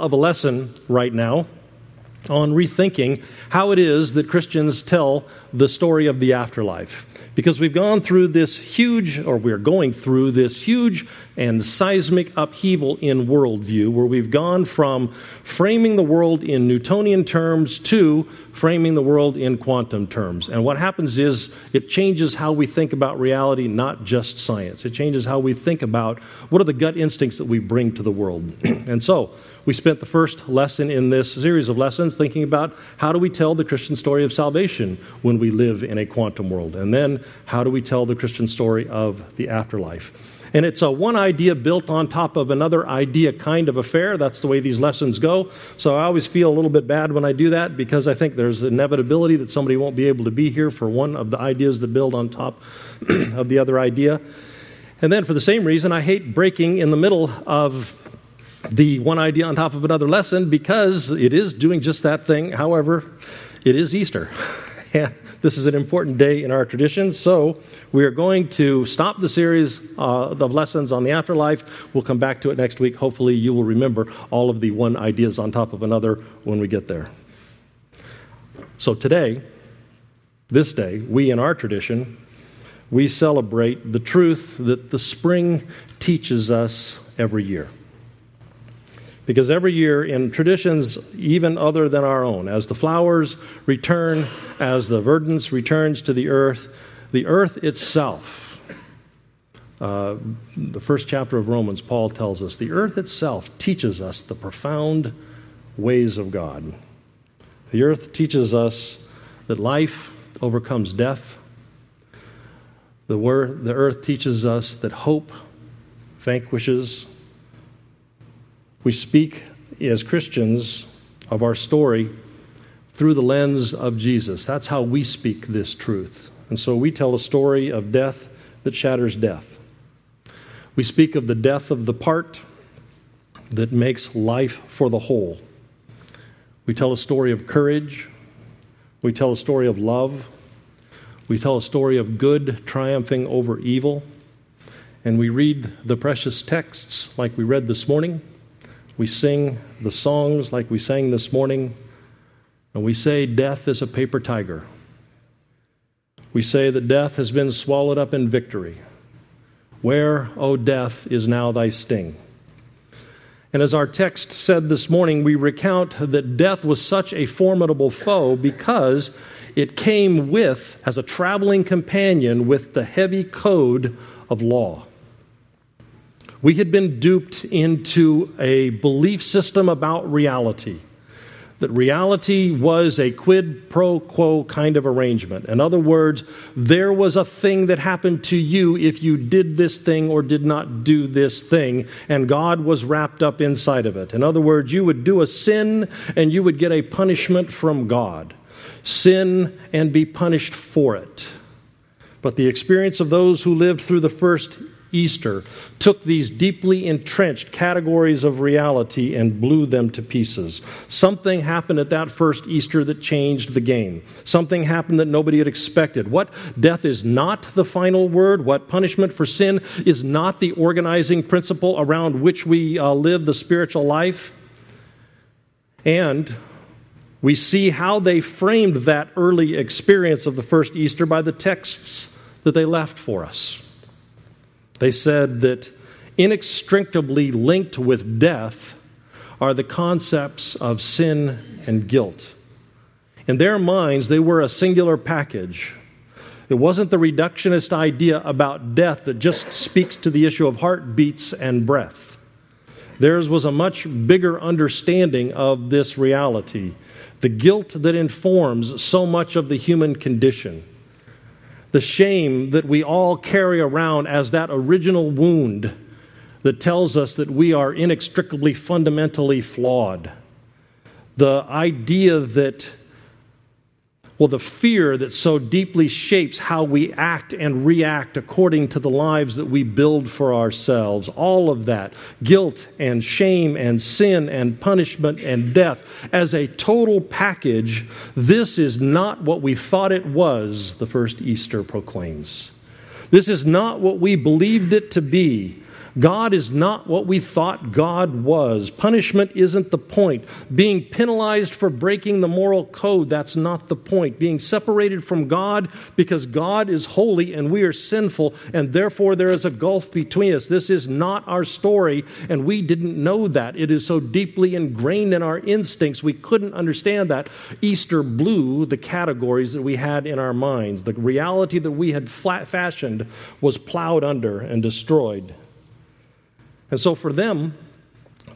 of a lesson right now on rethinking how it is that Christians tell the story of the afterlife. Because we've gone through this huge, or we're going through this huge and seismic upheaval in worldview, where we've gone from framing the world in Newtonian terms to framing the world in quantum terms. And what happens is it changes how we think about reality, not just science. It changes how we think about what are the gut instincts that we bring to the world. and so, we spent the first lesson in this series of lessons thinking about how do we tell the Christian story of salvation when we live in a quantum world? And then how do we tell the Christian story of the afterlife? And it's a one idea built on top of another idea kind of affair. That's the way these lessons go. So I always feel a little bit bad when I do that because I think there's inevitability that somebody won't be able to be here for one of the ideas that build on top of the other idea. And then for the same reason, I hate breaking in the middle of the one idea on top of another lesson because it is doing just that thing. However, it is Easter. this is an important day in our tradition, so we are going to stop the series uh, of lessons on the afterlife. We'll come back to it next week. Hopefully, you will remember all of the one ideas on top of another when we get there. So, today, this day, we in our tradition, we celebrate the truth that the spring teaches us every year. Because every year, in traditions even other than our own, as the flowers return, as the verdance returns to the earth, the earth itself, uh, the first chapter of Romans, Paul tells us, the earth itself teaches us the profound ways of God. The earth teaches us that life overcomes death. The, the earth teaches us that hope vanquishes we speak as Christians of our story through the lens of Jesus. That's how we speak this truth. And so we tell a story of death that shatters death. We speak of the death of the part that makes life for the whole. We tell a story of courage. We tell a story of love. We tell a story of good triumphing over evil. And we read the precious texts like we read this morning. We sing the songs like we sang this morning, and we say, Death is a paper tiger. We say that death has been swallowed up in victory. Where, O death, is now thy sting? And as our text said this morning, we recount that death was such a formidable foe because it came with, as a traveling companion, with the heavy code of law. We had been duped into a belief system about reality. That reality was a quid pro quo kind of arrangement. In other words, there was a thing that happened to you if you did this thing or did not do this thing, and God was wrapped up inside of it. In other words, you would do a sin and you would get a punishment from God. Sin and be punished for it. But the experience of those who lived through the first Easter took these deeply entrenched categories of reality and blew them to pieces. Something happened at that first Easter that changed the game. Something happened that nobody had expected. What death is not the final word, what punishment for sin is not the organizing principle around which we uh, live the spiritual life. And we see how they framed that early experience of the first Easter by the texts that they left for us. They said that inextricably linked with death are the concepts of sin and guilt. In their minds, they were a singular package. It wasn't the reductionist idea about death that just speaks to the issue of heartbeats and breath. Theirs was a much bigger understanding of this reality, the guilt that informs so much of the human condition the shame that we all carry around as that original wound that tells us that we are inextricably fundamentally flawed. The idea that well, the fear that so deeply shapes how we act and react according to the lives that we build for ourselves, all of that, guilt and shame and sin and punishment and death, as a total package, this is not what we thought it was, the first Easter proclaims. This is not what we believed it to be God is not what we thought God was. Punishment isn't the point. Being penalized for breaking the moral code, that's not the point. Being separated from God because God is holy and we are sinful, and therefore there is a gulf between us. This is not our story, and we didn't know that. It is so deeply ingrained in our instincts, we couldn't understand that. Easter blew the categories that we had in our minds. The reality that we had fashioned was plowed under and destroyed. And so for them,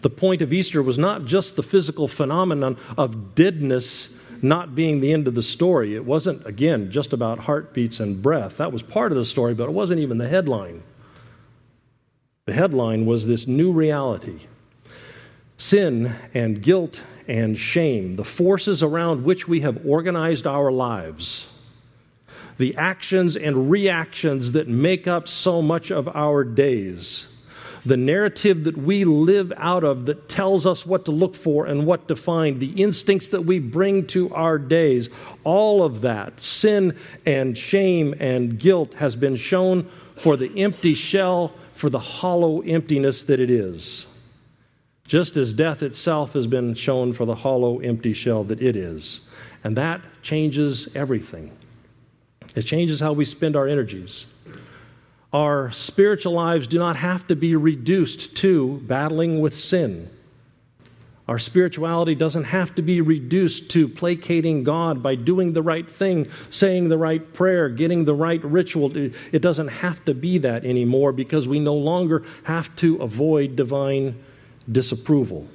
the point of Easter was not just the physical phenomenon of deadness not being the end of the story. It wasn't, again, just about heartbeats and breath. That was part of the story, but it wasn't even the headline. The headline was this new reality sin and guilt and shame, the forces around which we have organized our lives, the actions and reactions that make up so much of our days the narrative that we live out of that tells us what to look for and what to find, the instincts that we bring to our days, all of that, sin and shame and guilt, has been shown for the empty shell, for the hollow emptiness that it is. Just as death itself has been shown for the hollow, empty shell that it is. And that changes everything. It changes how we spend our energies our spiritual lives do not have to be reduced to battling with sin. Our spirituality doesn't have to be reduced to placating God by doing the right thing, saying the right prayer, getting the right ritual. It doesn't have to be that anymore because we no longer have to avoid divine disapproval.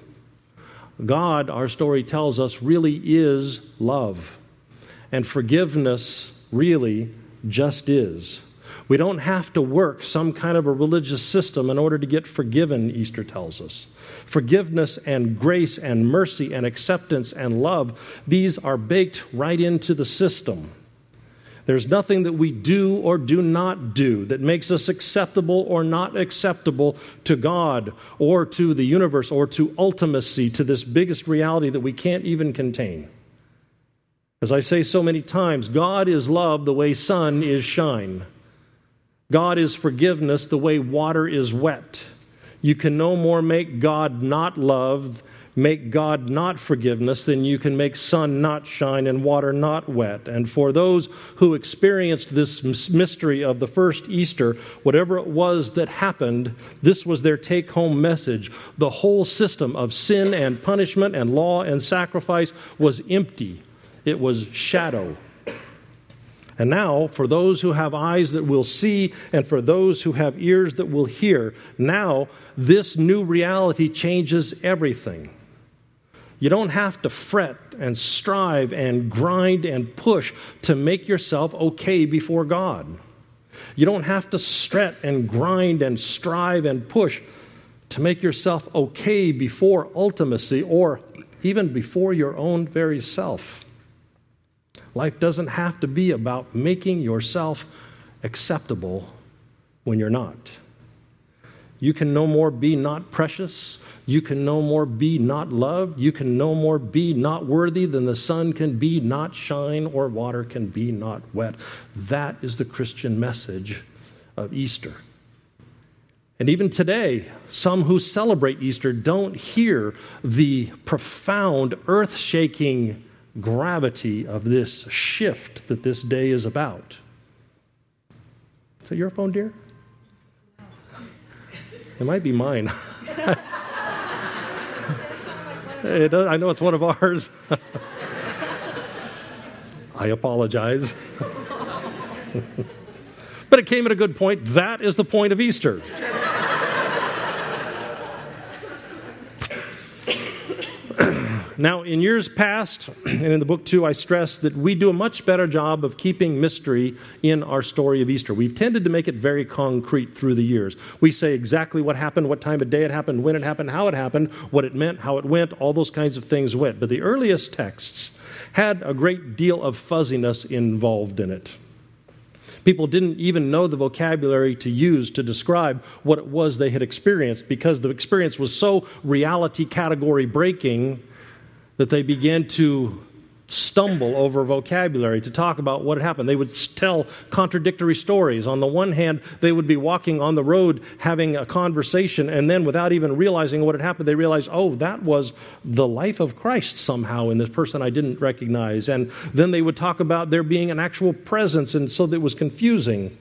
God, our story tells us, really is love. And forgiveness really just is. We don't have to work some kind of a religious system in order to get forgiven, Easter tells us. Forgiveness and grace and mercy and acceptance and love, these are baked right into the system. There's nothing that we do or do not do that makes us acceptable or not acceptable to God or to the universe or to ultimacy, to this biggest reality that we can't even contain. As I say so many times, God is love the way sun is shine. God is forgiveness the way water is wet. You can no more make God not love, make God not forgiveness, than you can make sun not shine and water not wet. And for those who experienced this mystery of the first Easter, whatever it was that happened, this was their take home message. The whole system of sin and punishment and law and sacrifice was empty, it was shadow. And now, for those who have eyes that will see, and for those who have ears that will hear, now this new reality changes everything. You don't have to fret and strive and grind and push to make yourself okay before God. You don't have to fret and grind and strive and push to make yourself okay before ultimacy or even before your own very self. Life doesn't have to be about making yourself acceptable when you're not. You can no more be not precious. You can no more be not loved. You can no more be not worthy than the sun can be not shine or water can be not wet. That is the Christian message of Easter. And even today, some who celebrate Easter don't hear the profound, earth shaking gravity of this shift that this day is about. Is that your phone, dear? It might be mine. does, I know it's one of ours. I apologize. but it came at a good point. That is the point of Easter. Now, in years past, and in the book too, I stress that we do a much better job of keeping mystery in our story of Easter. We've tended to make it very concrete through the years. We say exactly what happened, what time of day it happened, when it happened, how it happened, what it meant, how it went, all those kinds of things went. But the earliest texts had a great deal of fuzziness involved in it. People didn't even know the vocabulary to use to describe what it was they had experienced because the experience was so reality category breaking that they began to stumble over vocabulary to talk about what had happened. They would tell contradictory stories. On the one hand, they would be walking on the road having a conversation, and then without even realizing what had happened, they realized, oh, that was the life of Christ somehow in this person I didn't recognize. And then they would talk about there being an actual presence, and so it was confusing.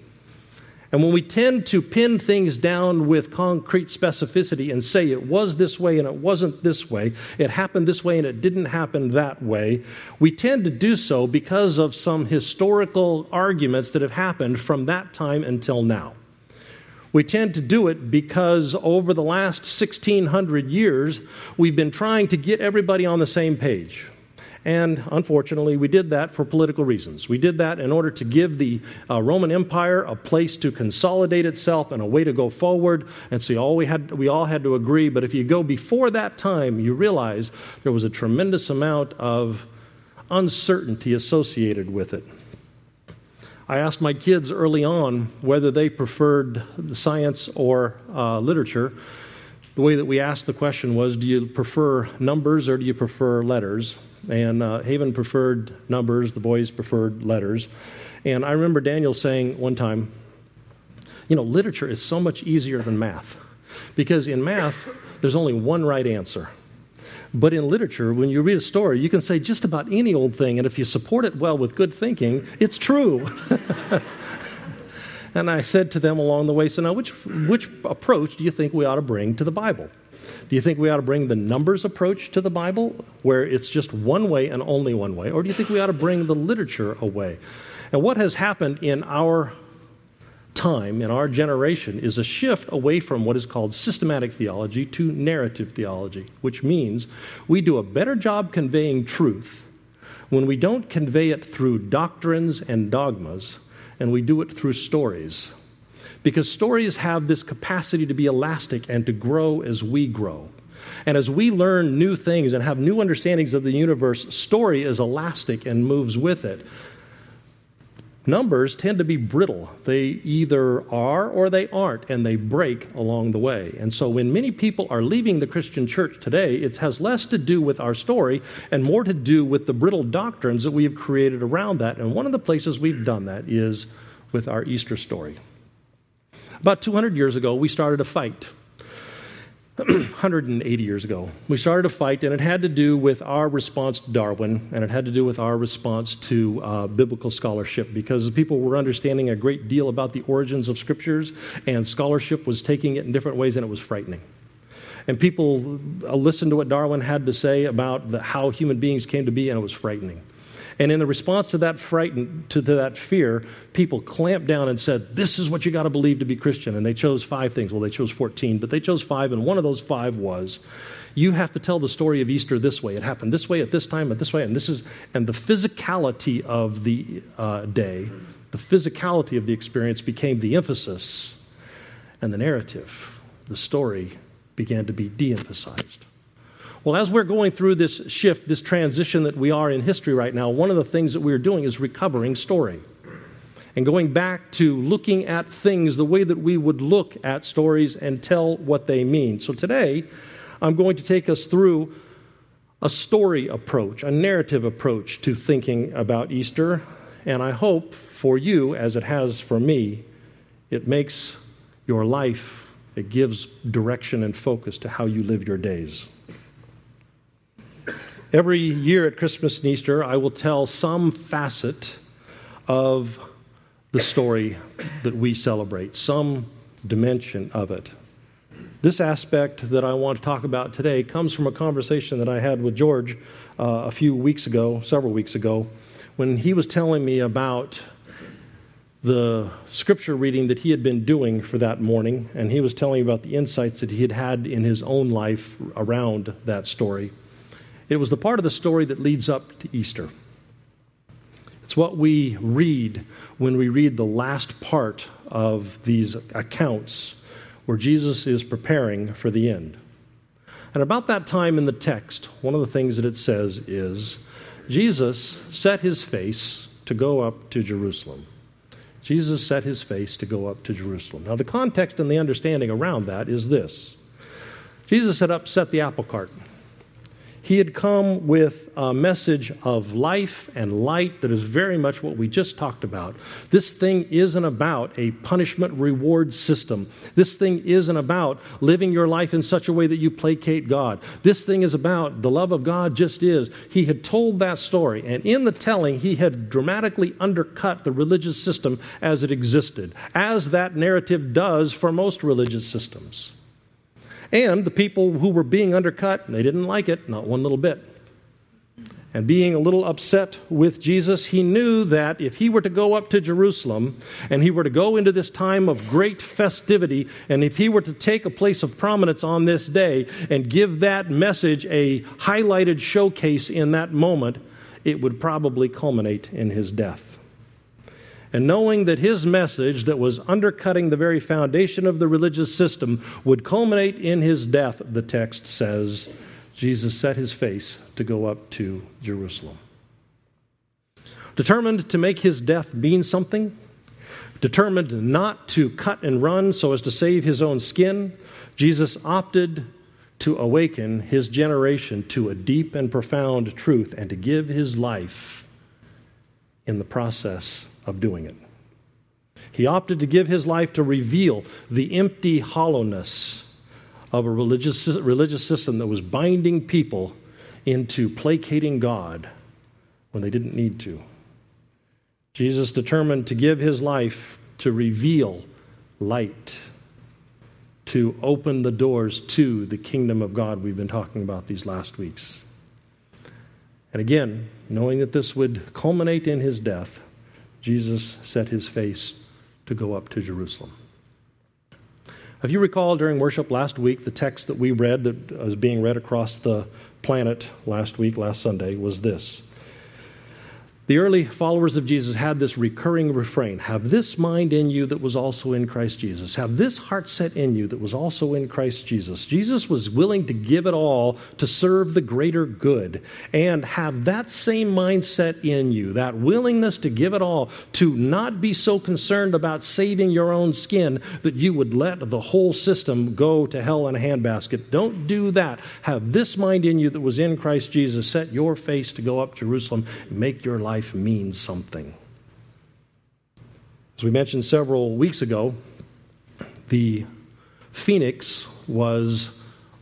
And when we tend to pin things down with concrete specificity and say it was this way and it wasn't this way, it happened this way and it didn't happen that way, we tend to do so because of some historical arguments that have happened from that time until now. We tend to do it because over the last 1600 years, we've been trying to get everybody on the same page. And unfortunately, we did that for political reasons. We did that in order to give the uh, Roman Empire a place to consolidate itself and a way to go forward. And so all we, had, we all had to agree. But if you go before that time, you realize there was a tremendous amount of uncertainty associated with it. I asked my kids early on whether they preferred science or uh, literature. The way that we asked the question was Do you prefer numbers or do you prefer letters? And uh, Haven preferred numbers, the boys preferred letters. And I remember Daniel saying one time, you know, literature is so much easier than math. Because in math, there's only one right answer. But in literature, when you read a story, you can say just about any old thing, and if you support it well with good thinking, it's true. and I said to them along the way, so now which, which approach do you think we ought to bring to the Bible? Do you think we ought to bring the numbers approach to the Bible, where it's just one way and only one way? Or do you think we ought to bring the literature away? And what has happened in our time, in our generation, is a shift away from what is called systematic theology to narrative theology, which means we do a better job conveying truth when we don't convey it through doctrines and dogmas, and we do it through stories because stories have this capacity to be elastic and to grow as we grow. And as we learn new things and have new understandings of the universe, story is elastic and moves with it. Numbers tend to be brittle. They either are or they aren't, and they break along the way. And so when many people are leaving the Christian church today, it has less to do with our story and more to do with the brittle doctrines that we have created around that. And one of the places we've done that is with our Easter story. About 200 years ago, we started a fight. 180 years ago, we started a fight, and it had to do with our response to Darwin, and it had to do with our response to uh, biblical scholarship, because people were understanding a great deal about the origins of scriptures, and scholarship was taking it in different ways, and it was frightening. And people uh, listened to what Darwin had to say about the, how human beings came to be, and it was frightening. And in the response to that frighten, to that fear, people clamped down and said, This is what you got to believe to be Christian. And they chose five things. Well, they chose 14, but they chose five, and one of those five was you have to tell the story of Easter this way. It happened this way at this time, at this way, and this is and the physicality of the uh, day, the physicality of the experience became the emphasis, and the narrative, the story, began to be de-emphasized. Well, as we're going through this shift, this transition that we are in history right now, one of the things that we're doing is recovering story and going back to looking at things the way that we would look at stories and tell what they mean. So today, I'm going to take us through a story approach, a narrative approach to thinking about Easter. And I hope for you, as it has for me, it makes your life, it gives direction and focus to how you live your days. Every year at Christmas and Easter, I will tell some facet of the story that we celebrate, some dimension of it. This aspect that I want to talk about today comes from a conversation that I had with George uh, a few weeks ago, several weeks ago, when he was telling me about the scripture reading that he had been doing for that morning, and he was telling me about the insights that he had had in his own life around that story. It was the part of the story that leads up to Easter. It's what we read when we read the last part of these accounts where Jesus is preparing for the end. And about that time in the text, one of the things that it says is Jesus set his face to go up to Jerusalem. Jesus set his face to go up to Jerusalem. Now, the context and the understanding around that is this Jesus had upset the apple cart. He had come with a message of life and light that is very much what we just talked about. This thing isn't about a punishment reward system. This thing isn't about living your life in such a way that you placate God. This thing is about the love of God just is. He had told that story, and in the telling, he had dramatically undercut the religious system as it existed, as that narrative does for most religious systems. And the people who were being undercut, they didn't like it, not one little bit. And being a little upset with Jesus, he knew that if he were to go up to Jerusalem and he were to go into this time of great festivity, and if he were to take a place of prominence on this day and give that message a highlighted showcase in that moment, it would probably culminate in his death. And knowing that his message, that was undercutting the very foundation of the religious system, would culminate in his death, the text says, Jesus set his face to go up to Jerusalem. Determined to make his death mean something, determined not to cut and run so as to save his own skin, Jesus opted to awaken his generation to a deep and profound truth and to give his life in the process of doing it. He opted to give his life to reveal the empty hollowness of a religious, religious system that was binding people into placating God when they didn't need to. Jesus determined to give his life to reveal light, to open the doors to the kingdom of God we've been talking about these last weeks. And again, knowing that this would culminate in his death, Jesus set his face to go up to Jerusalem. If you recall during worship last week, the text that we read, that was being read across the planet last week, last Sunday, was this the early followers of Jesus had this recurring refrain Have this mind in you that was also in Christ Jesus. Have this heart set in you that was also in Christ Jesus. Jesus was willing to give it all to serve the greater good. And have that same mindset in you, that willingness to give it all, to not be so concerned about saving your own skin that you would let the whole system go to hell in a handbasket. Don't do that. Have this mind in you that was in Christ Jesus. Set your face to go up Jerusalem and make your life life means something. As we mentioned several weeks ago, the phoenix was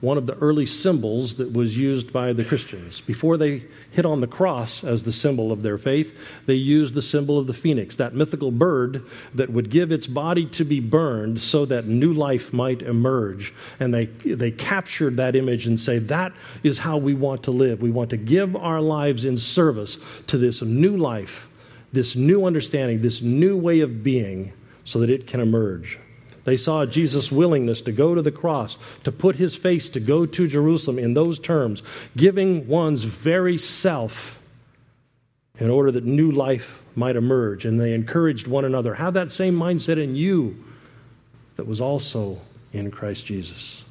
one of the early symbols that was used by the Christians. Before they hit on the cross as the symbol of their faith, they used the symbol of the phoenix, that mythical bird that would give its body to be burned so that new life might emerge. And they, they captured that image and say, that is how we want to live. We want to give our lives in service to this new life, this new understanding, this new way of being so that it can emerge. They saw Jesus' willingness to go to the cross, to put his face to go to Jerusalem in those terms, giving one's very self in order that new life might emerge. And they encouraged one another. Have that same mindset in you that was also in Christ Jesus.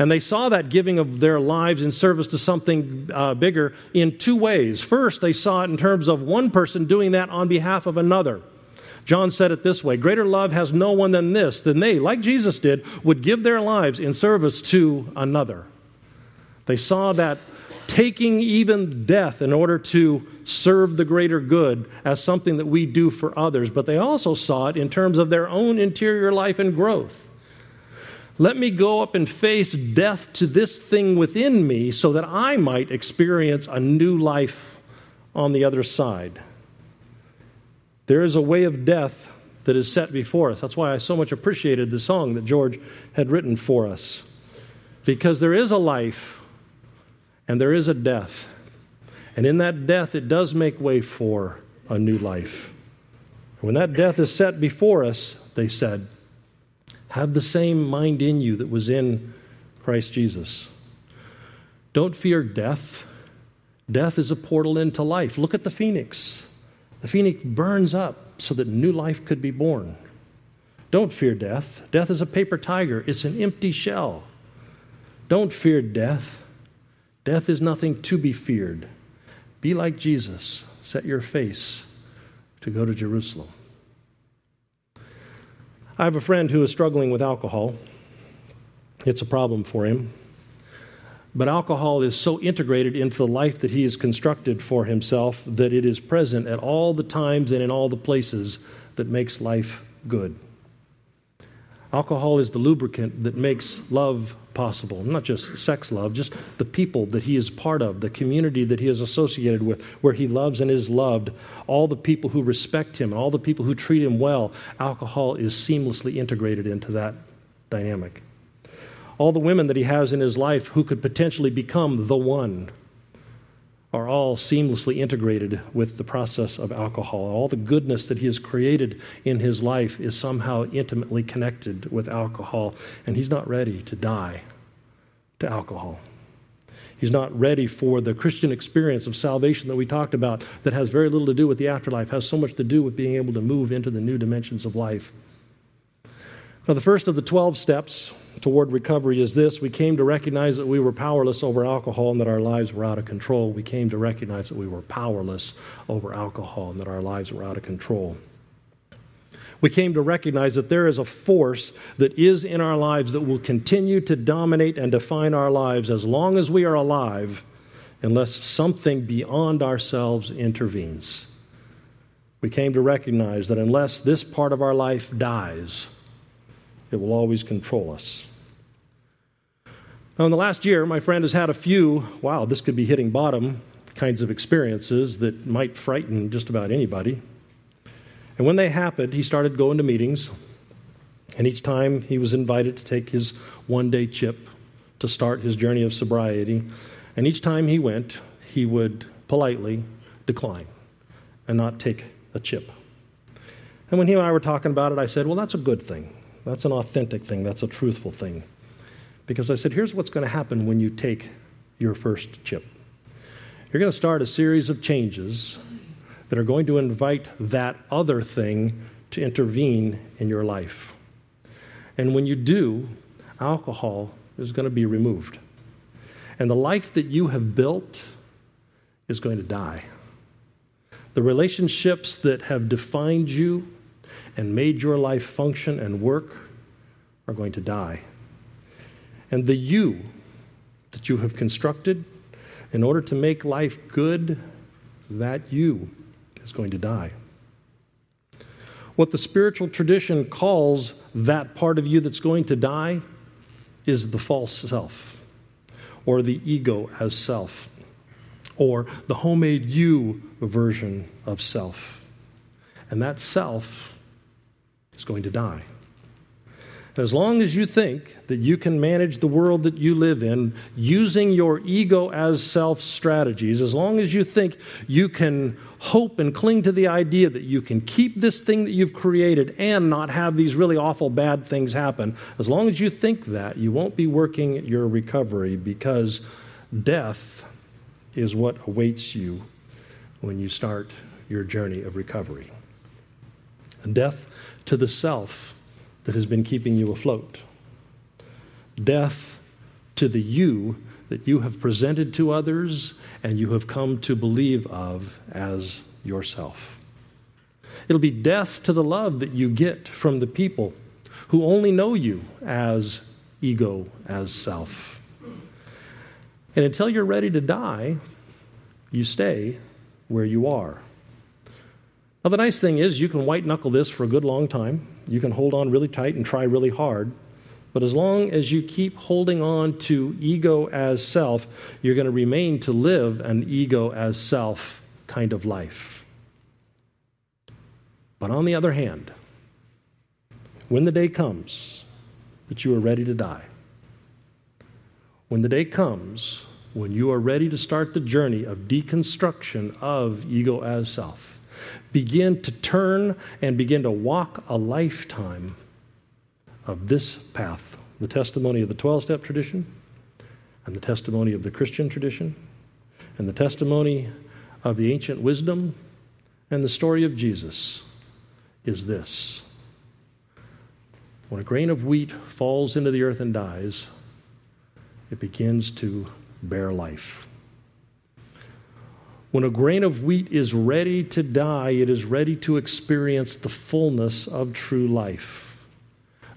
And they saw that giving of their lives in service to something uh, bigger in two ways. First, they saw it in terms of one person doing that on behalf of another. John said it this way Greater love has no one than this, than they, like Jesus did, would give their lives in service to another. They saw that taking even death in order to serve the greater good as something that we do for others, but they also saw it in terms of their own interior life and growth. Let me go up and face death to this thing within me so that I might experience a new life on the other side. There is a way of death that is set before us. That's why I so much appreciated the song that George had written for us. Because there is a life and there is a death. And in that death, it does make way for a new life. When that death is set before us, they said, have the same mind in you that was in Christ Jesus. Don't fear death. Death is a portal into life. Look at the phoenix. The phoenix burns up so that new life could be born. Don't fear death. Death is a paper tiger, it's an empty shell. Don't fear death. Death is nothing to be feared. Be like Jesus. Set your face to go to Jerusalem. I have a friend who is struggling with alcohol. It's a problem for him. But alcohol is so integrated into the life that he has constructed for himself that it is present at all the times and in all the places that makes life good. Alcohol is the lubricant that makes love possible. Not just sex love, just the people that he is part of, the community that he is associated with, where he loves and is loved, all the people who respect him, all the people who treat him well. Alcohol is seamlessly integrated into that dynamic all the women that he has in his life who could potentially become the one are all seamlessly integrated with the process of alcohol. All the goodness that he has created in his life is somehow intimately connected with alcohol, and he's not ready to die to alcohol. He's not ready for the Christian experience of salvation that we talked about that has very little to do with the afterlife, has so much to do with being able to move into the new dimensions of life. Now, the first of the 12 steps toward recovery is this we came to recognize that we were powerless over alcohol and that our lives were out of control. We came to recognize that we were powerless over alcohol and that our lives were out of control. We came to recognize that there is a force that is in our lives that will continue to dominate and define our lives as long as we are alive, unless something beyond ourselves intervenes. We came to recognize that unless this part of our life dies, it will always control us. Now, in the last year, my friend has had a few, wow, this could be hitting bottom kinds of experiences that might frighten just about anybody. And when they happened, he started going to meetings, and each time he was invited to take his one day chip to start his journey of sobriety. And each time he went, he would politely decline and not take a chip. And when he and I were talking about it, I said, Well, that's a good thing. That's an authentic thing, that's a truthful thing. Because I said, here's what's going to happen when you take your first chip. You're going to start a series of changes that are going to invite that other thing to intervene in your life. And when you do, alcohol is going to be removed. And the life that you have built is going to die. The relationships that have defined you and made your life function and work are going to die. And the you that you have constructed in order to make life good, that you is going to die. What the spiritual tradition calls that part of you that's going to die is the false self, or the ego as self, or the homemade you version of self. And that self is going to die. As long as you think that you can manage the world that you live in using your ego as self strategies, as long as you think you can hope and cling to the idea that you can keep this thing that you've created and not have these really awful bad things happen, as long as you think that, you won't be working your recovery because death is what awaits you when you start your journey of recovery. And Death to the self that has been keeping you afloat. Death to the you that you have presented to others and you have come to believe of as yourself. It'll be death to the love that you get from the people who only know you as ego, as self. And until you're ready to die, you stay where you are. Now, the nice thing is, you can white knuckle this for a good long time. You can hold on really tight and try really hard. But as long as you keep holding on to ego as self, you're going to remain to live an ego as self kind of life. But on the other hand, when the day comes that you are ready to die, when the day comes when you are ready to start the journey of deconstruction of ego as self, begin to turn and begin to walk a lifetime of this path the testimony of the 12 step tradition, and the testimony of the Christian tradition, and the testimony of the ancient wisdom, and the story of Jesus is this. When a grain of wheat falls into the earth and dies, it begins to bear life. When a grain of wheat is ready to die, it is ready to experience the fullness of true life.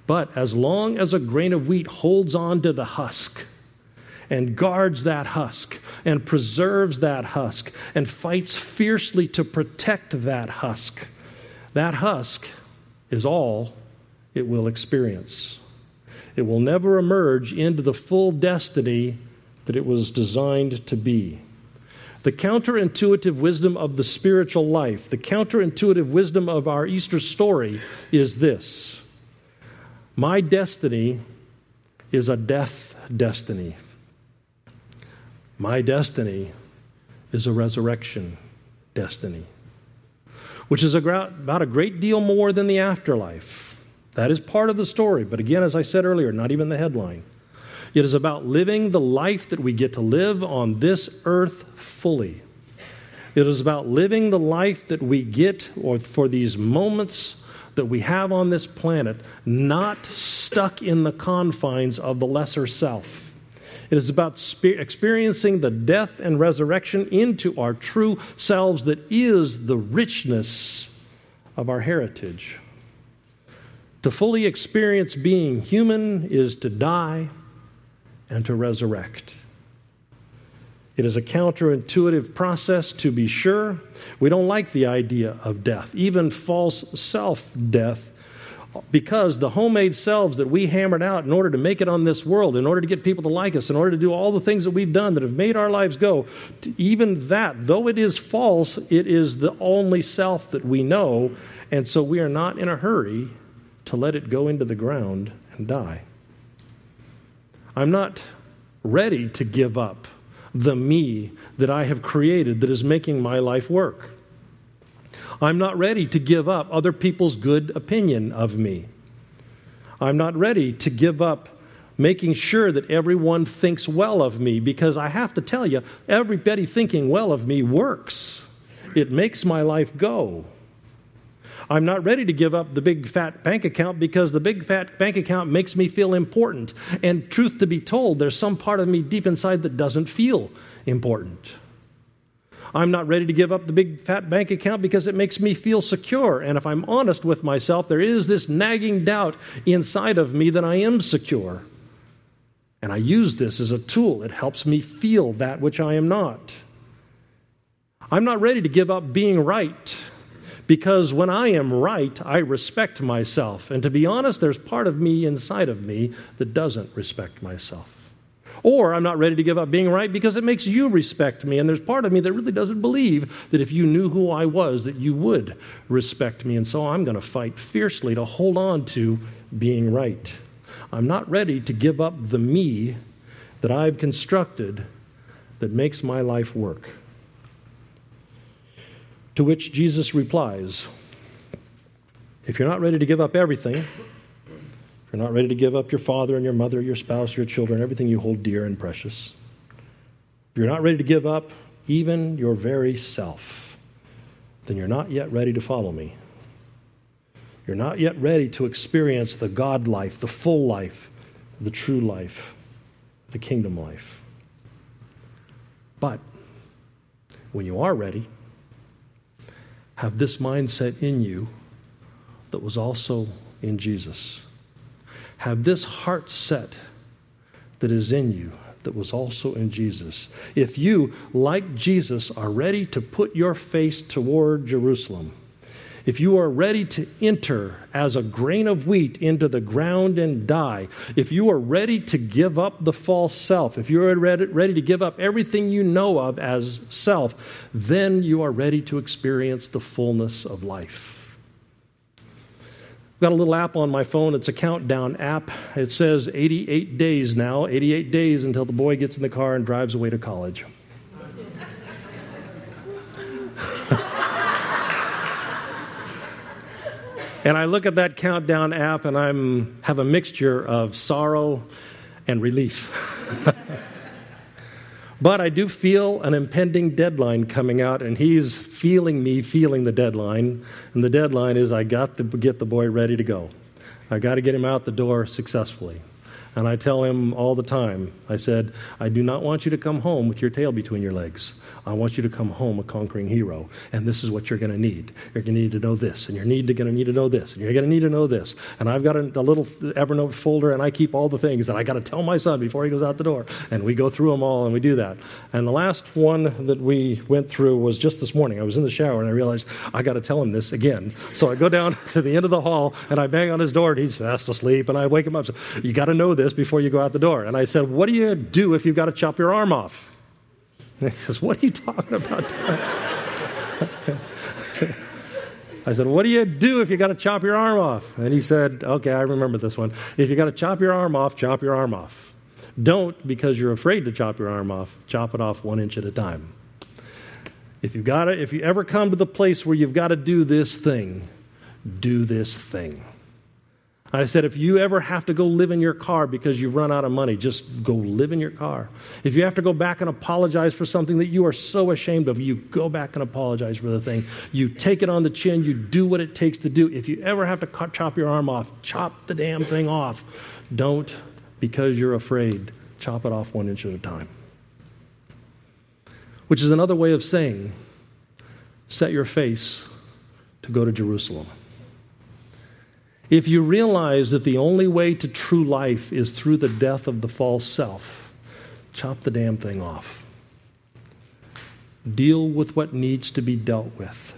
But as long as a grain of wheat holds on to the husk and guards that husk and preserves that husk and fights fiercely to protect that husk, that husk is all it will experience. It will never emerge into the full destiny that it was designed to be. The counterintuitive wisdom of the spiritual life, the counterintuitive wisdom of our Easter story is this My destiny is a death destiny. My destiny is a resurrection destiny, which is about a great deal more than the afterlife. That is part of the story, but again, as I said earlier, not even the headline. It is about living the life that we get to live on this earth fully. It is about living the life that we get or for these moments that we have on this planet, not stuck in the confines of the lesser self. It is about experiencing the death and resurrection into our true selves that is the richness of our heritage. To fully experience being human is to die and to resurrect. It is a counterintuitive process, to be sure. We don't like the idea of death, even false self death, because the homemade selves that we hammered out in order to make it on this world, in order to get people to like us, in order to do all the things that we've done that have made our lives go, even that, though it is false, it is the only self that we know. And so we are not in a hurry to let it go into the ground and die. I'm not ready to give up the me that I have created that is making my life work. I'm not ready to give up other people's good opinion of me. I'm not ready to give up making sure that everyone thinks well of me because I have to tell you, everybody thinking well of me works. It makes my life go. I'm not ready to give up the big fat bank account because the big fat bank account makes me feel important. And truth to be told, there's some part of me deep inside that doesn't feel important. I'm not ready to give up the big fat bank account because it makes me feel secure. And if I'm honest with myself, there is this nagging doubt inside of me that I am secure. And I use this as a tool. It helps me feel that which I am not. I'm not ready to give up being right because when I am right, I respect myself. And to be honest, there's part of me inside of me that doesn't respect myself. Or I'm not ready to give up being right because it makes you respect me. And there's part of me that really doesn't believe that if you knew who I was, that you would respect me. And so I'm going to fight fiercely to hold on to being right. I'm not ready to give up the me that I've constructed that makes my life work. To which Jesus replies If you're not ready to give up everything, if you're not ready to give up your father and your mother, your spouse, your children, everything you hold dear and precious, if you're not ready to give up even your very self, then you're not yet ready to follow me. You're not yet ready to experience the God life, the full life, the true life, the kingdom life. But when you are ready, have this mindset in you that was also in Jesus. Have this heart set that is in you that was also in Jesus. If you, like Jesus, are ready to put your face toward Jerusalem, if you are ready to enter as a grain of wheat into the ground and die, if you are ready to give up the false self, if you are ready to give up everything you know of as self, then you are ready to experience the fullness of life. I've got a little app on my phone. It's a countdown app. It says 88 days now, 88 days until the boy gets in the car and drives away to college. And I look at that countdown app and I'm have a mixture of sorrow and relief. but I do feel an impending deadline coming out, and he's feeling me feeling the deadline. And the deadline is I got to get the boy ready to go. I got to get him out the door successfully. And I tell him all the time, I said, I do not want you to come home with your tail between your legs. I want you to come home a conquering hero. And this is what you're going to need. You're going to need to know this, and you're going to need to know this, and you're going to need to know this. And I've got a, a little Evernote folder, and I keep all the things that I got to tell my son before he goes out the door. And we go through them all, and we do that. And the last one that we went through was just this morning. I was in the shower, and I realized I got to tell him this again. So I go down to the end of the hall, and I bang on his door, and he's fast asleep, and I wake him up. So, you got to know this before you go out the door. And I said, What do you do if you've got to chop your arm off? And he says, What are you talking about? I said, What do you do if you've got to chop your arm off? And he said, Okay, I remember this one. If you've got to chop your arm off, chop your arm off. Don't, because you're afraid to chop your arm off, chop it off one inch at a time. If you've got to, if you ever come to the place where you've got to do this thing, do this thing. I said, if you ever have to go live in your car because you've run out of money, just go live in your car. If you have to go back and apologize for something that you are so ashamed of, you go back and apologize for the thing. You take it on the chin, you do what it takes to do. If you ever have to cut, chop your arm off, chop the damn thing off. Don't, because you're afraid, chop it off one inch at a time. Which is another way of saying, set your face to go to Jerusalem. If you realize that the only way to true life is through the death of the false self, chop the damn thing off. Deal with what needs to be dealt with.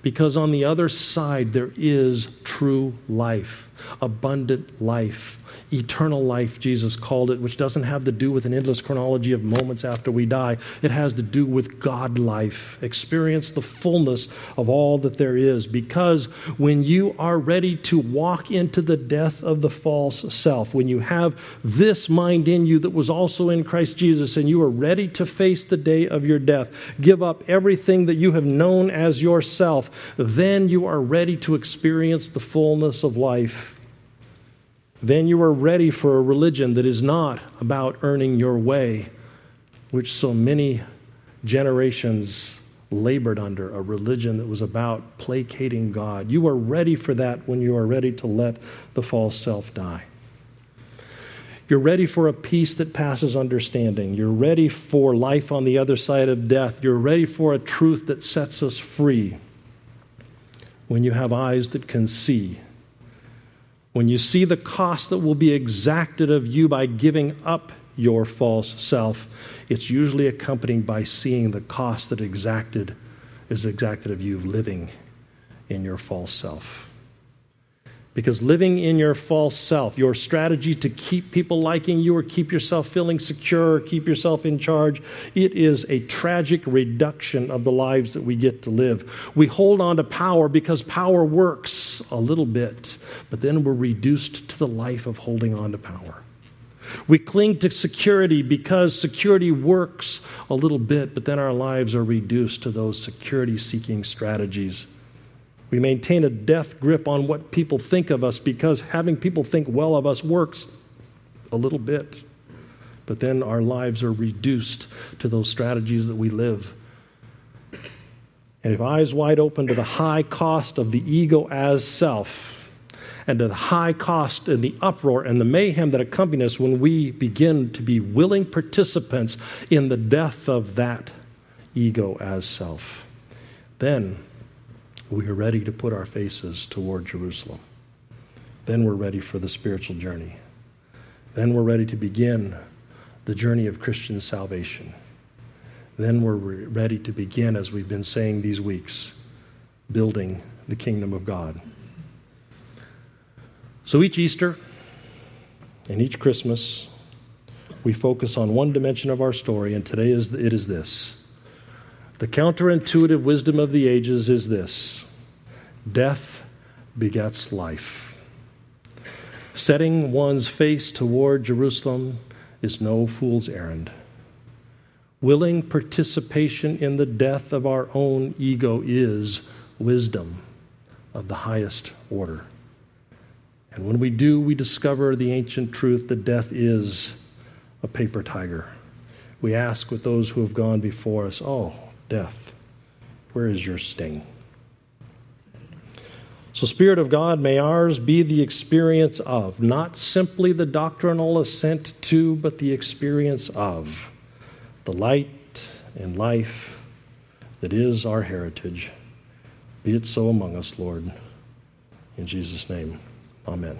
Because on the other side, there is true life, abundant life, eternal life, Jesus called it, which doesn't have to do with an endless chronology of moments after we die. It has to do with God life. Experience the fullness of all that there is. Because when you are ready to walk into the death of the false self, when you have this mind in you that was also in Christ Jesus, and you are ready to face the day of your death, give up everything that you have known as yourself, then you are ready to experience the fullness of life then you are ready for a religion that is not about earning your way, which so many generations labored under, a religion that was about placating God. You are ready for that when you are ready to let the false self die. You're ready for a peace that passes understanding. You're ready for life on the other side of death. You're ready for a truth that sets us free when you have eyes that can see when you see the cost that will be exacted of you by giving up your false self, it's usually accompanied by seeing the cost that exacted is exacted of you living in your false self. Because living in your false self, your strategy to keep people liking you or keep yourself feeling secure keep yourself in charge, it is a tragic reduction of the lives that we get to live. We hold on to power because power works a little bit, but then we're reduced to the life of holding on to power. We cling to security because security works a little bit, but then our lives are reduced to those security seeking strategies we maintain a death grip on what people think of us because having people think well of us works a little bit. But then our lives are reduced to those strategies that we live. And if eyes wide open to the high cost of the ego as self, and to the high cost and the uproar and the mayhem that accompany us when we begin to be willing participants in the death of that ego as self, then we are ready to put our faces toward Jerusalem. Then we're ready for the spiritual journey. Then we're ready to begin the journey of Christian salvation. Then we're re- ready to begin, as we've been saying these weeks, building the kingdom of God. So each Easter and each Christmas, we focus on one dimension of our story, and today is, it is this the counterintuitive wisdom of the ages is this death begets life. Setting one's face toward Jerusalem is no fool's errand. Willing participation in the death of our own ego is wisdom of the highest order. And when we do, we discover the ancient truth that death is a paper tiger. We ask with those who have gone before us, Oh, death, where is your sting? So, Spirit of God, may ours be the experience of, not simply the doctrinal assent to, but the experience of the light and life that is our heritage. Be it so among us, Lord. In Jesus' name, amen.